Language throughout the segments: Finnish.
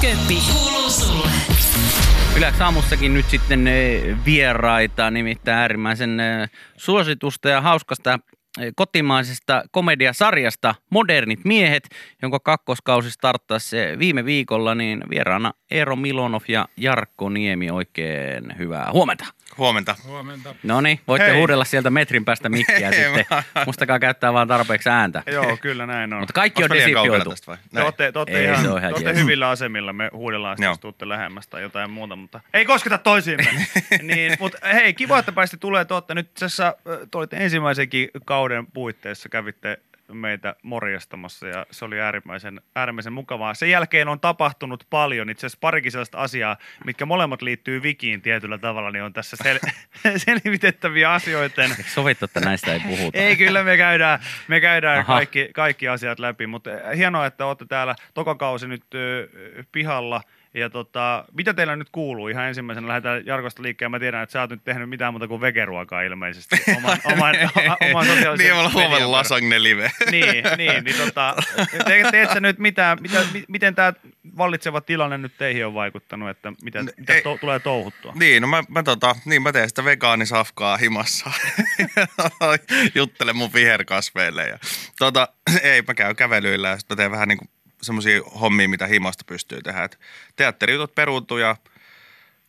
Köppi, kuuluu sulle. Yleensä aamussakin nyt sitten eh, vieraita, nimittäin äärimmäisen eh, suositusta ja hauskasta eh, kotimaisesta komediasarjasta Modernit miehet, jonka kakkoskausi starttasi eh, viime viikolla, niin vieraana Eero Milonov ja Jarkko Niemi. Oikein hyvää huomenta. Huomenta. Huomenta. No niin, voitte Hei. huudella sieltä metrin päästä mikkiä Hei, sitten. mä- Mustakaa käyttää vaan tarpeeksi ääntä. Joo, kyllä näin on. Mutta kaikki Onks on desifioitu. vai? Te olette, te olette Ei, ihan, se on ihan te olette jees. hyvillä asemilla, me huudellaan sitten, jos tuutte lähemmäs tai jotain muuta, mutta ei kosketa toisiimme. niin, mutta hei, kiva, että pääsitte tulee, te olette nyt tässä, te olitte ensimmäisenkin kauden puitteissa, kävitte meitä morjastamassa ja se oli äärimmäisen, äärimmäisen mukavaa. Sen jälkeen on tapahtunut paljon, itse asiassa parikin sellaista asiaa, mitkä molemmat liittyy Vikiin tietyllä tavalla, niin on tässä sel- selvitettäviä asioita. Eikö sovittu, että näistä ei puhuta? Ei, kyllä me käydään, me käydään Aha. kaikki, kaikki asiat läpi, mutta hienoa, että olette täällä tokakausi nyt ö, pihalla. Ja tota, mitä teillä nyt kuuluu? Ihan ensimmäisenä lähdetään Jarkosta liikkeelle. Mä tiedän, että sä oot nyt tehnyt mitään muuta kuin vegeruokaa ilmeisesti. Oman, oman, oman sosiaalisen Niin, median huomannut lasagne live. niin, niin, niin tota, te, teet sä nyt mitään, mitä, mi- miten tämä vallitseva tilanne nyt teihin on vaikuttanut, että mitä, mitä ei- to, tulee touhuttua? Niin, no mä, mä, tota, niin mä teen sitä vegaanisafkaa himassa. Juttelen mun viherkasveille. Ja, tota, ei, mä käyn kävelyillä ja sitten mä teen vähän niin kuin semmoisia hommia, mitä himasta pystyy tehdä. Et teatterijutut peruuntuu ja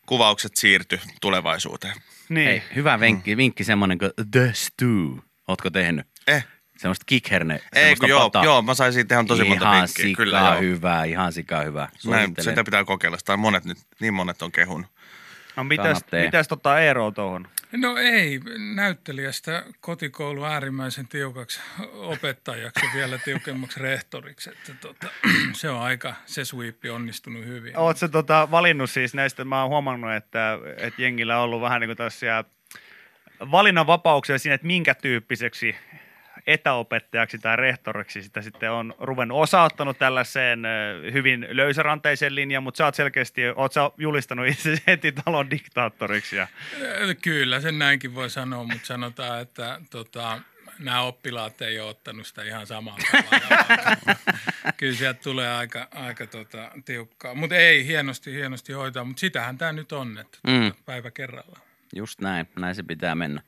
kuvaukset siirty tulevaisuuteen. Niin. Hei, hyvä vinkki, vinkki semmonen kuin The Stew. Ootko tehnyt? Eh, Semmoista kickherne. ei, kun joo, pataa. joo, mä sain siitä ihan tosi monta ihan vinkkiä. Sika Kyllä, joo. hyvä, ihan sika hyvä. Näin, sitä pitää kokeilla. Tai monet nyt, niin monet on kehunut. No, mitäs, Kannattaa. mitäs tota Eero tuohon? No ei, näyttelijästä kotikoulu äärimmäisen tiukaksi opettajaksi ja vielä tiukemmaksi rehtoriksi. Että tota, se on aika, se sweepi onnistunut hyvin. Oletko tota, valinnut siis näistä, mä oon huomannut, että, että jengillä on ollut vähän niin kuin tällaisia valinnanvapauksia siinä, että minkä tyyppiseksi etäopettajaksi tai rehtoriksi sitä sitten on ruvennut. Osa ottanut tällaiseen hyvin löysäranteiseen linjaan, mutta sä oot selkeästi, oot sä julistanut itse heti talon diktaattoriksi. Ja, Kyllä, sen näinkin voi sanoa, mutta sanotaan, että tota, nämä oppilaat ei ole ottanut sitä ihan samalla tavalla. Kyllä sieltä tulee aika, aika tota, tiukkaa. Mutta ei, hienosti, hienosti hoitaa. Mutta sitähän tämä nyt on, että Mm. mm. päivä kerrallaan. Just näin, näin se pitää mennä.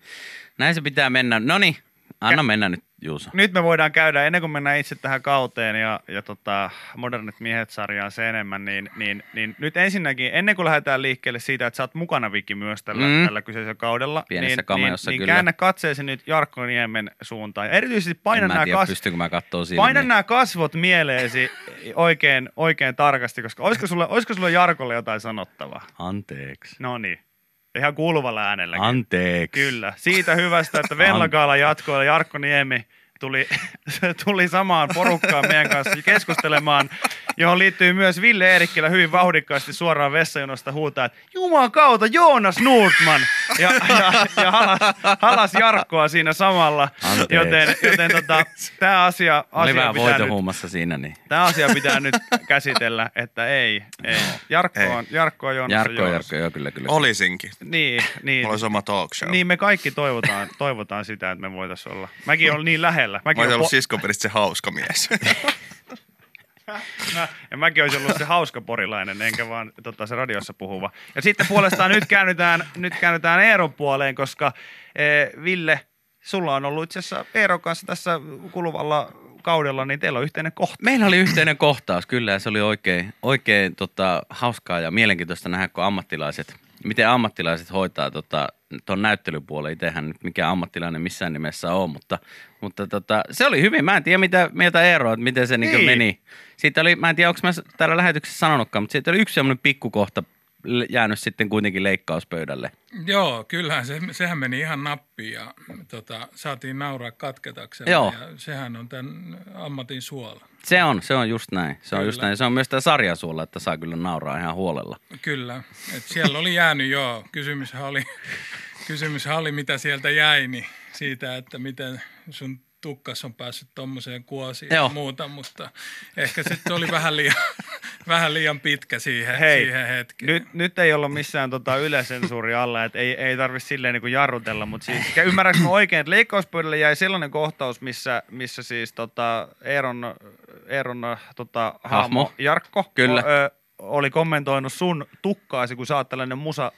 Näin se pitää mennä. No niin, anna mennä nyt Juuso. nyt me voidaan käydä, ennen kuin mennään itse tähän kauteen ja, ja tota, Modernit miehet-sarjaan se enemmän, niin, niin, niin, nyt ensinnäkin, ennen kuin lähdetään liikkeelle siitä, että sä oot mukana Viki myös tällä, Mm. tällä kyseisellä kaudella, Pienessä niin, cameossa niin, niin kyllä. käännä katseesi nyt Jarkko Niemen suuntaan. Ja erityisesti paina nämä, tiedä, kas, mä paina nämä kasvot mieleesi oikein, oikein tarkasti, koska olisiko sulle, olisiko sulle Jarkolle jotain sanottavaa? Anteeksi. No niin, ihan kuuluvalla äänellä. Anteeksi. Kyllä. Siitä hyvästä, että Venlagaala jatkoilla Jarkko Niemi tuli, tuli samaan porukkaan meidän kanssa keskustelemaan, johon liittyy myös Ville Eerikkilä hyvin vauhdikkaasti suoraan vessajonosta huutaa, että Juman kautta Joonas Nordman! Ja, ja, ja halas, halas Jarkkoa siinä samalla, Anteeksi. joten, joten tota, tämä asia, asia pitää nyt, siinä, niin tämä asia pitää nyt käsitellä, että ei, ei. Jarkko Ei. on, Jarkko on Joonas on Jarkko, Joonas. Jarkko, joo kyllä, kyllä. Olisinkin. Niin, niin. Olisi oma talk show. Niin me kaikki toivotaan, toivotaan sitä, että me voitaisiin olla. Mäkin olen niin lähellä. Mä Mäkin olisin olen ollut po- siskopelistä se hauska mies. mä, ja mäkin olisin ollut se hauska porilainen, enkä vaan tota, se radiossa puhuva. Ja sitten puolestaan nyt käännytään, nyt käännytään Eeron puoleen, koska eh, Ville, sulla on ollut itse asiassa Eeron kanssa tässä kuluvalla kaudella, niin teillä on yhteinen kohta. Meillä oli yhteinen kohtaus, kyllä, ja se oli oikein, oikein tota, hauskaa ja mielenkiintoista nähdä, kun ammattilaiset, miten ammattilaiset hoitaa tota, tuon näyttelypuolen. Itsehän nyt mikään ammattilainen missään nimessä on, mutta, mutta tota, se oli hyvin. Mä en tiedä, mitä mieltä Eero, että miten se niin. Niin. meni. Siitä oli, mä en tiedä, onko mä täällä lähetyksessä sanonutkaan, mutta siitä oli yksi semmoinen pikkukohta jäänyt sitten kuitenkin leikkauspöydälle. Joo, kyllähän se, sehän meni ihan nappiin ja tota, saatiin nauraa katketaksemme. Joo. Ja sehän on tämän ammatin suola. Se on, se on just näin. Se on Kyllä. just näin. Se on myös tämä sarjasuola, että saa kyllä nauraa ihan huolella. Kyllä. Et siellä oli jäänyt joo. Kysymyshän oli, kysymyshän oli, mitä sieltä jäi, niin siitä, että miten sun tukkas on päässyt tommoseen kuosiin Joo. ja muuta, mutta ehkä se oli vähän liian, vähän liian pitkä siihen, Hei, siihen hetkeen. Nyt, nyt ei olla missään tota ylesensuuri alla, että ei, ei tarvitse silleen niin kuin jarrutella, mutta siis ymmärrätkö mä oikein, että leikkauspöydälle jäi sellainen kohtaus, missä, missä siis tota Eeron, Eeron tota, hahmo, Hahmo. Jarkko Kyllä. O, ö, oli kommentoinut sun tukkaasi, kun sä oot tällainen musa...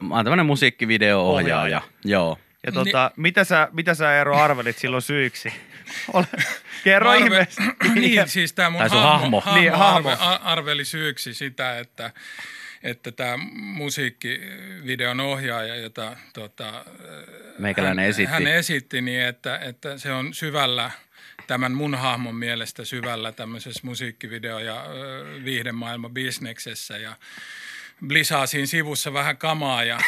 Mä oon tämmönen musiikkivideo-ohjaaja. Ohjaaja. Joo. Ja tota, mitä, sä, mitä sä Eero arvelit silloin syiksi? Ole, kerro arve- ihmeessä. niin, siis tämä mun hahmo, hahmo. hahmo, Niin, hahmo. arveli syyksi sitä, että että tämä musiikkivideon ohjaaja, jota tota, Meikäläinen hän, esitti. hän esitti, niin että, että se on syvällä, tämän mun hahmon mielestä syvällä tämmöisessä musiikkivideo- ja viihdemaailman bisneksessä ja blisaa siinä sivussa vähän kamaa ja,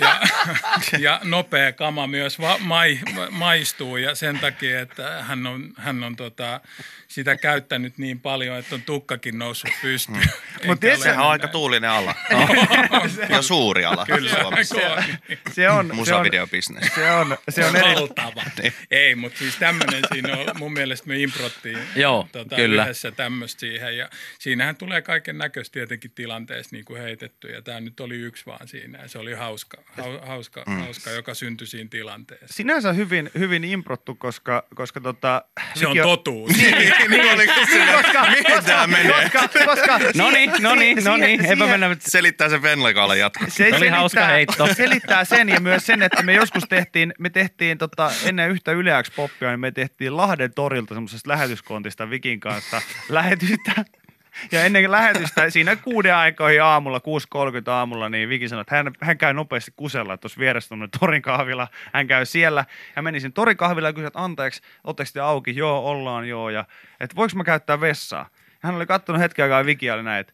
ja, ja nopea kama myös va, mai, maistuu ja sen takia, että hän on, hän on tota, sitä käyttänyt niin paljon, että on tukkakin noussut pystyyn. Mut Eikä tiedätkö- ole Sehän on aika tuulinen ala. ja suuri ala Kyllä, Suomessa. on. Se on, se on, Musavideobisnes. se on, se on eri, valtava. Ei, mutta siis tämmöinen siinä on, mun mielestä me improttiin Joo, tota, kyllä. yhdessä tämmöistä siihen. Ja siinähän tulee kaiken näköistä tietenkin tilanteessa niin kuin heitetty. Ja tämä nyt oli yksi vaan siinä. Ja se oli hauska, hau, hauska, mm. hauska joka syntyi siinä tilanteessa. sinänsä hyvin, hyvin improttu, koska, koska tota, Se on totuus. niin oli koska, Mihin tää menee? koska, koska, No niin, no niin, no niin. Eipä mennä nyt. Selittää sen Venlakaalan jatko. se oli hauska heitto. selittää sen ja myös sen, että me joskus tehtiin, me tehtiin tota, ennen yhtä yleäksi poppia, niin me tehtiin Lahden torilta semmoisesta lähetyskontista Vikin kanssa lähetystä. Ja ennen lähetystä, siinä kuuden aikoihin aamulla, 6.30 aamulla, niin Viki sanoi, että hän, hän käy nopeasti kusella, tuossa vieressä torin kahvila. Hän käy siellä. Hän meni sen torin kahvilaan ja kysyi, että anteeksi, ootteko te auki? Joo, ollaan joo. Ja, että voiko mä käyttää vessaa? Hän oli kattonut hetken aikaa ja Viki oli näin, että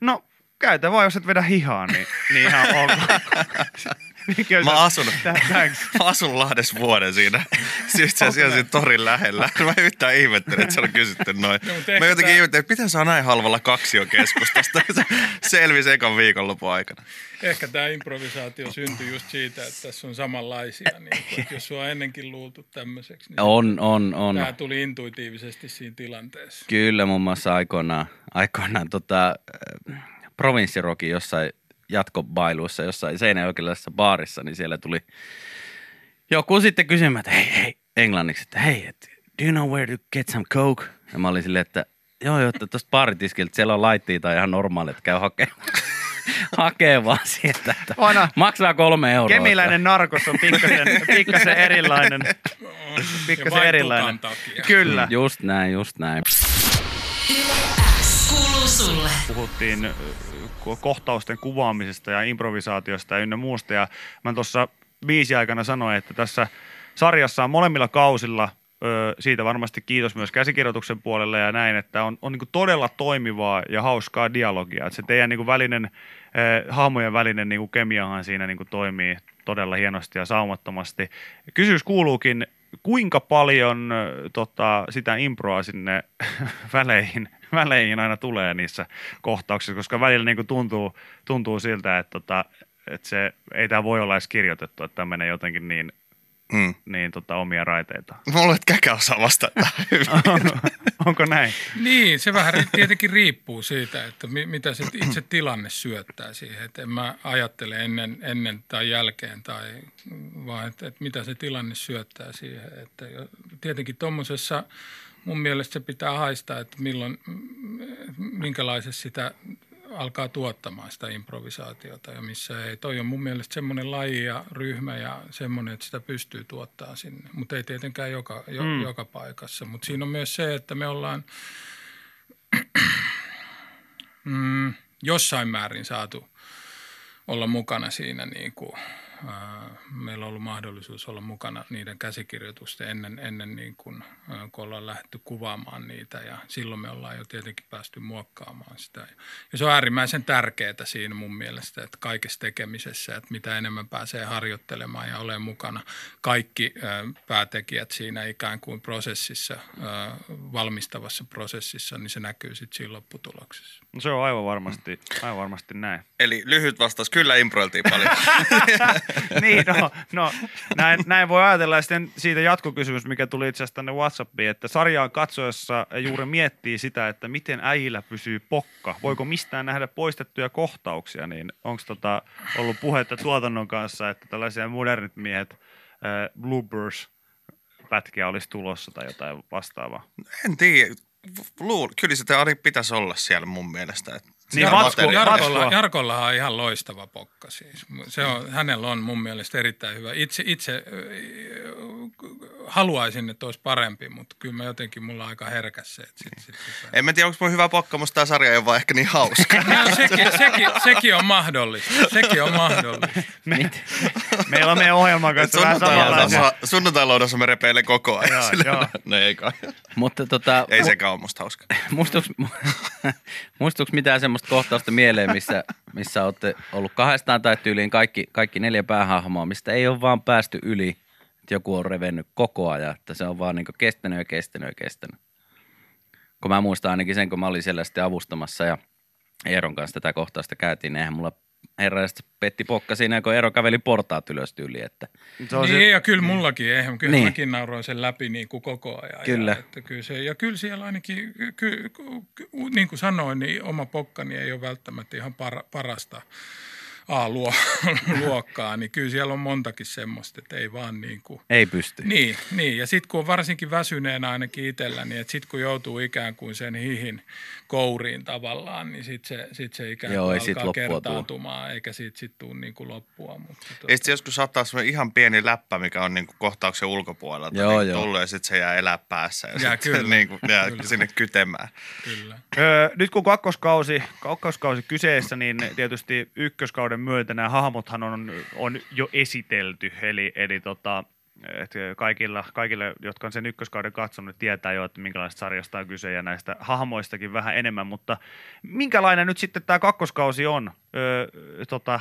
no käytä vaan, jos et vedä hihaa, niin, niin ihan ok. Mä asun, mä asun Lahdessa vuoden siinä. Siis se siellä siinä torin lähellä. Mä yhtään ihmettelin, että se on kysytty noin. No, Mä jotenkin ihmettelin, että miten saa näin halvalla kaksio keskustasta. Se selvisi ekan viikonlopun aikana. Ehkä tämä improvisaatio syntyi just siitä, että tässä on samanlaisia. Niin kuin, että jos sua on ennenkin luultu tämmöiseksi, niin On, on, on. tämä tuli intuitiivisesti siinä tilanteessa. Kyllä, muun muassa aikoinaan, aikoinaan tota, äh, provinssirokin jossain jatkobailuissa, jossain seinäjokilaisessa baarissa, niin siellä tuli joku sitten kysymään, että hei, hei, englanniksi, että hei, et, do you know where to get some coke? Ja mä olin silleen, että joo, joo, että tuosta baaritiskiltä siellä on laitteita ihan normaali, että käy hakemaan. Hakee vaan sieltä, että Vanha maksaa kolme euroa. Kemiläinen narkos on pikkasen, pikkasen erilainen. Pikkasen erilainen. takia. Kyllä. Just näin, just näin. Sulle. Puhuttiin kohtausten kuvaamisesta ja improvisaatiosta ja ynnä muusta. Ja mä tuossa biisi aikana sanoin, että tässä sarjassa on molemmilla kausilla siitä varmasti kiitos myös käsikirjoituksen puolelle ja näin, että on, on niin todella toimivaa ja hauskaa dialogia. Että se teidän niin välinen, ö, hahmojen välinen niin kemiahan siinä niin toimii todella hienosti ja saumattomasti. Kysymys kuuluukin, kuinka paljon tota, sitä improa sinne väleihin, väleihin aina tulee niissä kohtauksissa, koska välillä niin kuin tuntuu, tuntuu siltä, että, tota, että se, ei tämä voi olla edes kirjoitettu, että tämä menee jotenkin niin, Mm. niin tota, omia raiteita. Mä luulen, että käkä osaa vastata. Onko näin? Niin, se vähän tietenkin riippuu siitä, että mi- mitä se itse tilanne syöttää siihen. Että en mä ajattele ennen, ennen tai jälkeen, tai, vaan että, että mitä se tilanne syöttää siihen. Että tietenkin tuommoisessa mun mielestä se pitää haistaa, että milloin, minkälaisessa sitä alkaa tuottamaan sitä improvisaatiota ja missä ei. Toi on mun mielestä semmoinen laji ja ryhmä ja semmoinen, että sitä pystyy tuottaa sinne, mutta ei tietenkään joka, jo, mm. joka paikassa. Mutta siinä on myös se, että me ollaan mm, jossain määrin saatu olla mukana siinä niin kuin, meillä on ollut mahdollisuus olla mukana niiden käsikirjoitusten ennen, ennen niin kuin, kun ollaan lähdetty kuvaamaan niitä ja silloin me ollaan jo tietenkin päästy muokkaamaan sitä. Ja se on äärimmäisen tärkeää siinä mun mielestä, että kaikessa tekemisessä, että mitä enemmän pääsee harjoittelemaan ja olemaan mukana kaikki ää, päätekijät siinä ikään kuin prosessissa, valmistavassa prosessissa, niin se näkyy sitten siinä lopputuloksessa. No se on aivan varmasti, aivan varmasti näin. Eli lyhyt vastaus, kyllä improiltiin paljon. niin, no, no näin, näin, voi ajatella. Ja sitten siitä jatkokysymys, mikä tuli itse asiassa tänne Whatsappiin, että sarjaa katsoessa juuri miettii sitä, että miten äijillä pysyy pokka. Voiko mistään nähdä poistettuja kohtauksia, niin onko tota ollut puhetta tuotannon kanssa, että tällaisia modernit miehet, äh, bloopers, pätkiä olisi tulossa tai jotain vastaavaa. En tiedä. Luul, kyllä sitä pitäisi olla siellä mun mielestä. Et Niin. Jarkolla. Jarkolla on ihan loistava pokka siis. Se on, hänellä on mun mielestä erittäin hyvä. Itse, itse haluaisin, että olisi parempi, mutta kyllä mä jotenkin mulla on aika herkäs se. Että sit, sit, sit, En mä tiedä, onko mun hyvä pokka, musta tämä sarja ei ole vaan ehkä niin hauska. No, sekin, sekin, sekin, on mahdollista. Sekin on mahdollista. Me, meillä on meidän ohjelman kanssa vähän samanlaisia. sunnuntai me repeilen koko ajan. Joo, Silleen, joo. No ei kai. Mutta tota, Ei sekään ole musta hauska. muistuuko, muistuuko mitään semmoista kohtausta mieleen, missä, missä olette ollut kahdestaan tai tyyliin kaikki, kaikki neljä päähahmoa, mistä ei ole vaan päästy yli, joku on revennyt koko ajan, että se on vaan niin kestänyt ja kestänyt ja kestänyt. Kun mä muistan ainakin sen, kun mä olin siellä sitten avustamassa ja Eeron kanssa tätä kohtausta käytiin, niin eihän mulla herra petti pokka siinä, kun Eero käveli portaat ylös tyyli, että Se on niin, se, ja kyllä mullakin, eihän, kyllä Niin. niin. mäkin nauroin sen läpi niin kuin koko ajan. Kyllä. Ja, että kyllä se, ja kyllä siellä ainakin, ky, ky, niin kuin sanoin, niin oma pokkani ei ole välttämättä ihan par, parasta A-luokkaa, niin kyllä siellä on montakin semmoista, että ei vaan niin kuin, ei pysty. niin, niin, ja sitten kun on varsinkin väsyneenä ainakin itsellä, niin että sitten kun joutuu ikään kuin sen hihin kouriin tavallaan, niin sitten se, sit se ikään Joo, kuin ei sit alkaa loppua tuu. kertaantumaan, eikä siitä sitten tule niin kuin loppua. Mutta Ja sitten joskus saattaa olla ihan pieni läppä, mikä on niinku kohtauksen ulkopuolelta Joo, niin joo. tullut ja sitten se jää elää päässä. Ja Jää sit se kyllä, niinku, jää kyllä. sinne kytemään. Kyllä. Öö, nyt kun kakkoskausi, kakkoskausi kyseessä, niin tietysti ykköskauden myötä nämä hahmothan on, on jo esitelty. Eli, eli tota, kaikilla, kaikille, jotka on sen ykköskauden katsonut, tietää jo, että minkälaista sarjasta on kyse ja näistä hahmoistakin vähän enemmän. Mutta minkälainen nyt sitten tämä kakkoskausi on? Öö, tota,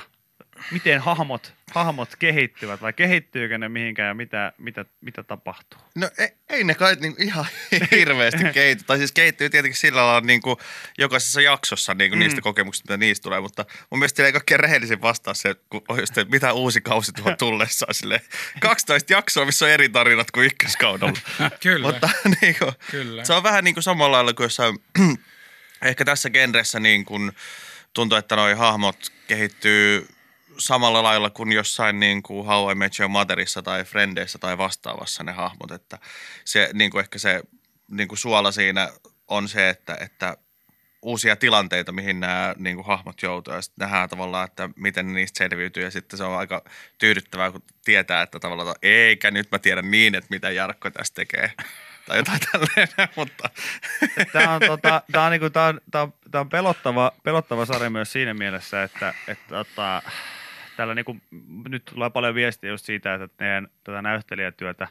miten hahmot, hahmot kehittyvät vai kehittyykö ne mihinkään ja mitä, mitä, mitä tapahtuu? No ei, ei ne kai niinku ihan hirveästi kehity. Tai siis kehittyy tietenkin sillä lailla niinku jokaisessa jaksossa niinku Mm. niistä kokemuksista, mitä niistä tulee. Mutta mun mielestä ei kaikkein rehellisin vastaa se, kun on just, että mitä uusi kausi tuo tullessaan. Sille 12 jaksoa, missä on eri tarinat kuin ykköskaudella. Kyllä, Mutta niinku, kyllä. se on vähän niin kuin samalla lailla kuin jossain, ehkä tässä genressä niin kuin tuntuu, että noi hahmot kehittyy samalla lailla kuin jossain niin kuin How I Met Your Motherissa tai Friendeissä tai vastaavassa ne hahmot, että se niin kuin ehkä se niin kuin suola siinä on se, että, että uusia tilanteita, mihin nämä niin kuin hahmot joutuu ja sitten nähdään tavallaan, että miten niistä selviytyy ja sitten se on aika tyydyttävää, kun tietää, että tavallaan, että eikä nyt mä tiedän niin, että mitä Jarkko tässä tekee tai jotain tälleen, mutta Tämä on, tota, tää on, niinku, tää on, tää on, tää on pelottava, pelottava sarja myös siinä mielessä, että, että tota, täällä niinku, nyt tulee paljon viestiä just siitä, että meidän tätä näyttelijätyötä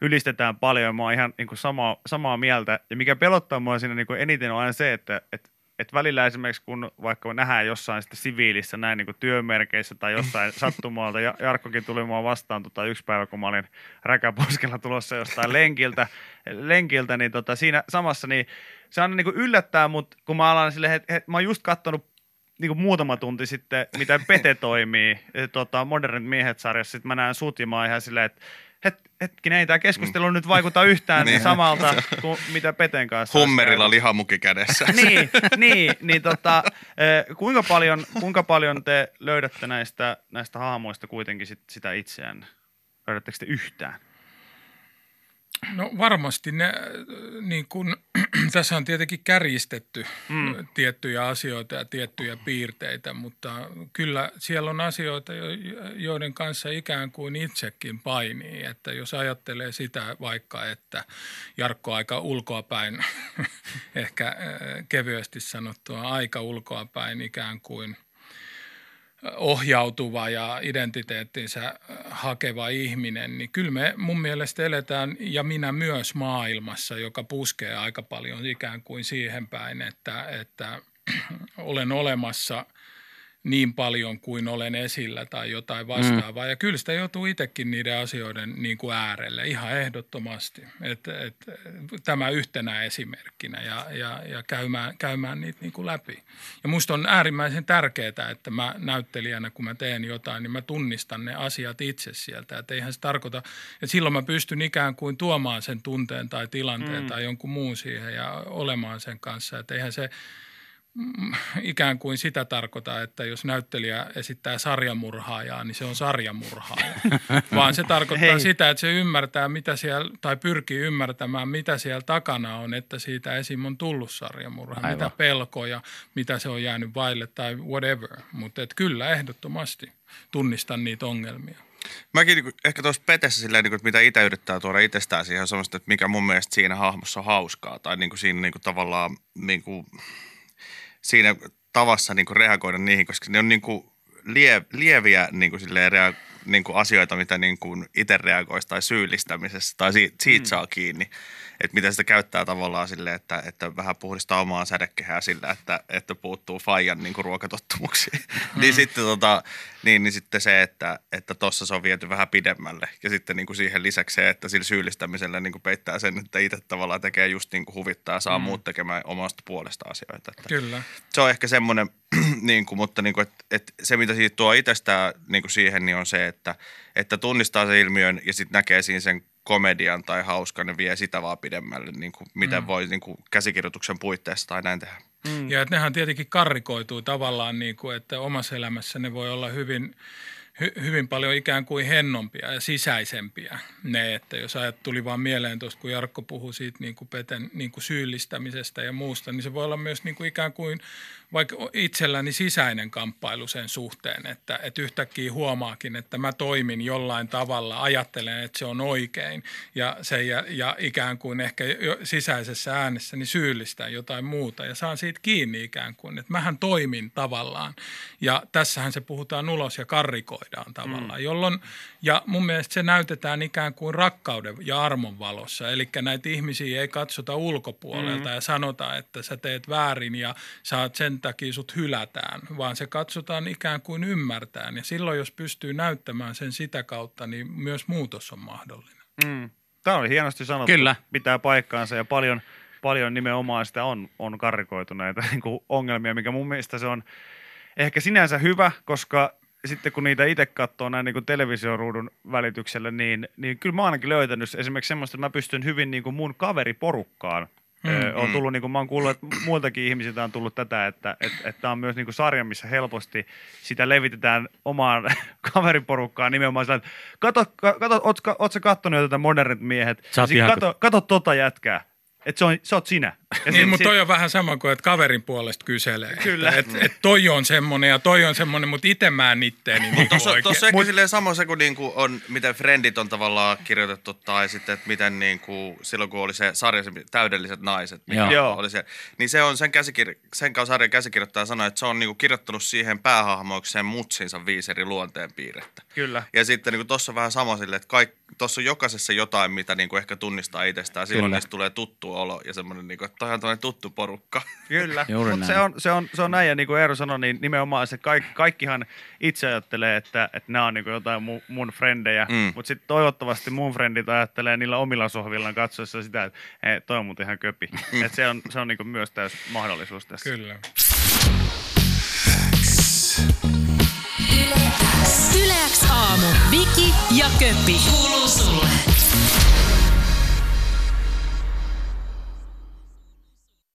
ylistetään paljon. Mä oon ihan niinku samaa, samaa mieltä. Ja mikä pelottaa mua siinä niinku eniten on aina se, että et, et välillä esimerkiksi kun vaikka me nähdään jossain sitten siviilissä näin niinku työmerkeissä tai jossain sattumalta, ja Jarkkokin tuli mua vastaan tota yksi päivä, kun mä olin räkäposkella tulossa jostain lenkiltä, lenkiltä niin tota, siinä samassa, niin se aina niinku yllättää, mutta kun mä alan silleen, että et, mä oon just kattonut niin kuin muutama tunti sitten, mitä Pete toimii eh, tota, Modernit miehet-sarjassa, sitten mä näen sut ja mä ihan silleen, että het, hetkinen, ei tämä keskustelu nyt vaikuta yhtään Niin. samalta kuin mitä Peten kanssa. hummerilla lihamuki kädessä. niin, niin, niin tota, eh, kuinka, paljon, kuinka paljon te löydätte näistä, näistä hahmoista kuitenkin sit, sitä itseään? Löydättekö te yhtään? No varmasti ne, äh, niin kun, tässä on tietenkin kärjistetty Mm. mm. tiettyjä asioita ja tiettyjä piirteitä, mutta kyllä siellä on asioita, jo- joiden kanssa ikään kuin itsekin painii. Että jos ajattelee sitä vaikka, että Jarkko aika ulkoapäin, ehkä äh, kevyesti sanottua aika ulkoapäin ikään kuin – ohjautuva ja identiteettinsä hakeva ihminen, niin kyllä me mun mielestä eletään, ja minä myös maailmassa, joka puskee aika paljon ikään kuin siihen päin, että, että olen olemassa niin paljon kuin olen esillä tai jotain vastaavaa. Mm. Ja kyllä sitä joutuu itsekin niiden asioiden niin kuin äärelle ihan ehdottomasti. Et, et, tämä yhtenä esimerkkinä ja, ja, ja käymään, käymään niitä niin kuin läpi. Ja musta on äärimmäisen tärkeää, että mä näyttelijänä, kun mä teen jotain, niin mä tunnistan ne asiat itse sieltä. Että eihän se tarkoita, että silloin mä pystyn ikään kuin tuomaan sen tunteen tai tilanteen mm. tai jonkun muun siihen ja olemaan sen kanssa. Että eihän se ikään kuin sitä tarkoita, että jos näyttelijä esittää sarjamurhaajaa, niin se on sarjamurhaaja. Vaan se tarkoittaa Hei. sitä, että se ymmärtää, mitä siellä, tai pyrkii ymmärtämään, mitä siellä takana on, että siitä esim. on tullut sarjamurha, Aivan. mitä pelkoja, mitä se on jäänyt vaille tai whatever. Mutta kyllä ehdottomasti tunnistan niitä ongelmia. Mäkin niin ehkä tuossa petessä silleen, niin kuin, että mitä itse yrittää tuoda itsestään siihen, on semmoista, että mikä mun mielestä siinä hahmossa on hauskaa. Tai niin kuin siinä niin kuin, tavallaan niin kuin, siinä tavassa niin kuin reagoida niihin, koska ne on niin kuin lie, lieviä niin kuin, silleen, rea, niin kuin asioita, mitä niin kuin itse reagoisi tai syyllistämisessä tai siitä, siitä mm. saa kiinni. Että miten sitä käyttää tavallaan silleen, että, että vähän puhdistaa omaa sädekehää sillä, että, että puuttuu Fajan niin kuin ruokatottumuksiin. Mm. niin sitten tota, niin, niin sitten se, että että tossa se on viety vähän pidemmälle. Ja sitten niin kuin siihen lisäksi se, että sillä syyllistämisellä niin kuin peittää sen, että itse tavallaan tekee just niin kuin huvittaa ja saa mm. muut tekemään omasta puolesta asioita. Että Kyllä. se on ehkä semmoinen, niin kuin, mutta niin kuin, että, että se mitä siitä tuo itsestään niin kuin siihen, niin on se, että, että tunnistaa sen ilmiön ja sitten näkee siinä sen komedian tai hauskan ja vie sitä vaan pidemmälle, niin kuin, miten mm. voi niin kuin käsikirjoituksen puitteissa tai näin tehdä. Mm. Ja että nehän tietenkin karrikoituu tavallaan niin kuin, että omassa elämässä ne voi olla hyvin, hy, hyvin paljon ikään kuin hennompia ja sisäisempiä. Ne, että jos ajat tuli vaan mieleen tuosta, kun Jarkko puhui siitä niin kuin Peten niin kuin syyllistämisestä ja muusta, niin se voi olla myös niin kuin ikään kuin vaikka itselläni sisäinen kamppailu sen suhteen, että, että yhtäkkiä huomaakin, että mä toimin jollain tavalla, ajattelen, että se on oikein ja, se, ja, ja ikään kuin ehkä sisäisessä äänessäni syyllistän jotain muuta ja saan siitä kiinni ikään kuin, että mähän toimin tavallaan ja tässähän se puhutaan ulos ja karrikoidaan tavallaan, mm. jolloin ja mun mielestä se näytetään ikään kuin rakkauden ja armon valossa, eli näitä ihmisiä ei katsota ulkopuolelta mm. ja sanota, että sä teet väärin ja oot sen takia sut hylätään, vaan se katsotaan ikään kuin ymmärtään. Ja silloin, jos pystyy näyttämään sen sitä kautta, niin myös muutos on mahdollinen. Mm. Tämä oli hienosti sanottu. Kyllä. Pitää paikkaansa ja paljon, paljon nimenomaan sitä on, on karrikoitu näitä niin kuin ongelmia, mikä mun mielestä se on ehkä sinänsä hyvä, koska sitten kun niitä itse katsoo näin niin kuin televisioruudun välityksellä, niin, niin kyllä mä oon ainakin löytänyt esimerkiksi semmoista, että mä pystyn hyvin niin kuin mun kaveriporukkaan. Mm, on tullut, niin kuin mä oon kuullut, että muiltakin ihmisiltä on tullut tätä, että että että tämä on myös niin kuin sarja, missä helposti sitä levitetään omaan kaveriporukkaan nimenomaan sillä, että kato, kato oot, oot sä kattonut jo tätä modernit miehet, ihan- kato, kato tota jätkää, että se on, sä oot sinä. Ja Niin, sit- mutta sit- toi on vähän sama kuin, että kaverin puolesta kyselee. Kyllä. Että et, et toi on semmoinen ja toi on semmoinen, mutta itse mä en itteeni niin Tuossa tuossa ehkä silleen sama se, kun niinku on, miten Friendit on tavallaan kirjoitettu, tai sitten, että miten niinku, silloin kun oli se sarja, se täydelliset naiset, mikä Joo. Oli se, niin se on sen, käsikir- sen kanssa sarjan käsikirjoittaja sanoi, että se on niinku kirjoittanut siihen päähahmoikseen mutsinsa viisi eri luonteenpiirrettä. Kyllä. Ja sitten niin tuossa on vähän sama silleen, että tuossa on jokaisessa jotain, mitä niin kuin ehkä tunnistaa itsestään. Silloin Kyllä. niistä tulee tuttu olo ja semmoinen, niin kuin, että toi on tämmöinen tuttu porukka. Kyllä, mutta se on, se, on, se on näin, ja niin kuin Eero sanoi, niin nimenomaan se kaikki, kaikkihan itse ajattelee, että, että nämä on niin kuin jotain mun, mun frendejä, Mm. mutta sitten toivottavasti mun frendit ajattelee niillä omilla sohvillaan katsoessa sitä, että hei, toi on muuten ihan köpi. Mm. Et se on, se on niin kuin myös täys mahdollisuus tässä. Kyllä. Yleäks aamu. Viki ja Köppi.